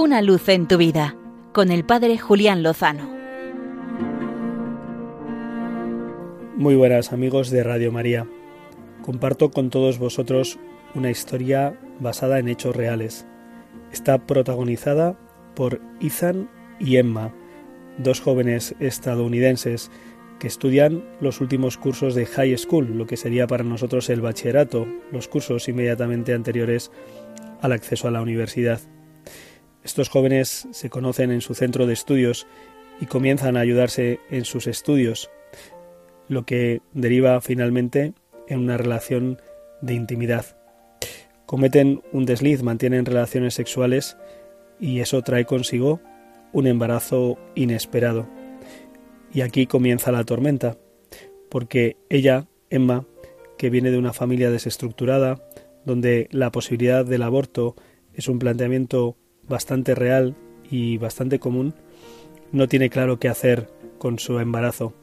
Una luz en tu vida con el Padre Julián Lozano. Muy buenas amigos de Radio María. Comparto con todos vosotros una historia basada en hechos reales. Está protagonizada por Ethan y Emma, dos jóvenes estadounidenses que estudian los últimos cursos de high school, lo que sería para nosotros el bachillerato, los cursos inmediatamente anteriores al acceso a la universidad. Estos jóvenes se conocen en su centro de estudios y comienzan a ayudarse en sus estudios, lo que deriva finalmente en una relación de intimidad. Cometen un desliz, mantienen relaciones sexuales y eso trae consigo un embarazo inesperado. Y aquí comienza la tormenta, porque ella, Emma, que viene de una familia desestructurada, donde la posibilidad del aborto es un planteamiento bastante real y bastante común, no tiene claro qué hacer con su embarazo.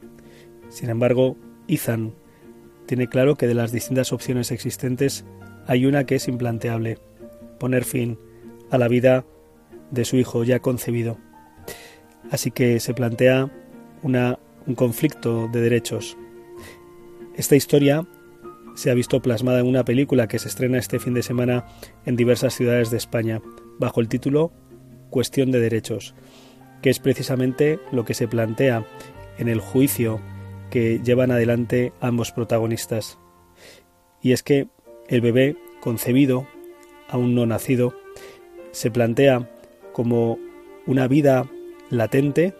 Sin embargo, Ethan tiene claro que de las distintas opciones existentes hay una que es implanteable, poner fin a la vida de su hijo ya concebido. Así que se plantea un conflicto de derechos. Esta historia se ha visto plasmada en una película que se estrena este fin de semana en diversas ciudades de España, bajo el título Cuestión de Derechos, que es precisamente lo que se plantea en el juicio que llevan adelante ambos protagonistas. Y es que el bebé concebido, aún no nacido, se plantea como una vida latente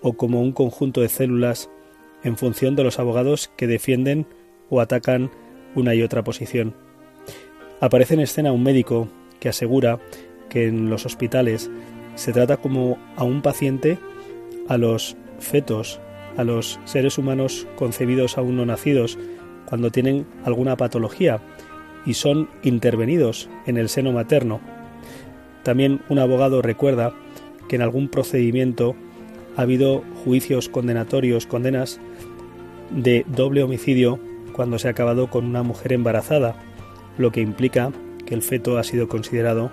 o como un conjunto de células en función de los abogados que defienden o atacan una y otra posición. Aparece en escena un médico que asegura que en los hospitales se trata como a un paciente a los fetos, a los seres humanos concebidos aún no nacidos, cuando tienen alguna patología y son intervenidos en el seno materno. También un abogado recuerda que en algún procedimiento ha habido juicios condenatorios, condenas de doble homicidio cuando se ha acabado con una mujer embarazada, lo que implica que el feto ha sido considerado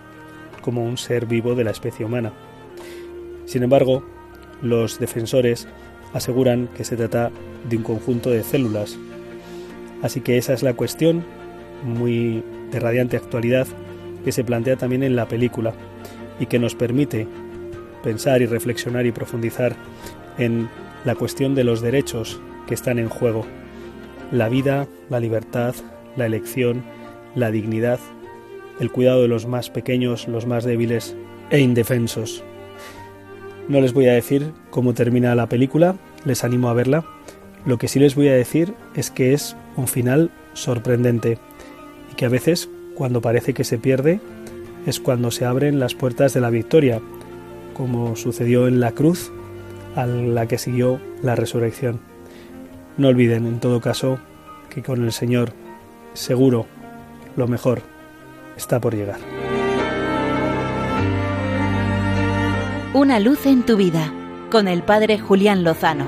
como un ser vivo de la especie humana. Sin embargo, los defensores aseguran que se trata de un conjunto de células. Así que esa es la cuestión, muy de radiante actualidad, que se plantea también en la película y que nos permite pensar y reflexionar y profundizar en la cuestión de los derechos que están en juego. La vida, la libertad, la elección, la dignidad, el cuidado de los más pequeños, los más débiles e indefensos. No les voy a decir cómo termina la película, les animo a verla. Lo que sí les voy a decir es que es un final sorprendente y que a veces, cuando parece que se pierde, es cuando se abren las puertas de la victoria como sucedió en la cruz a la que siguió la resurrección. No olviden, en todo caso, que con el Señor, seguro, lo mejor está por llegar. Una luz en tu vida, con el Padre Julián Lozano.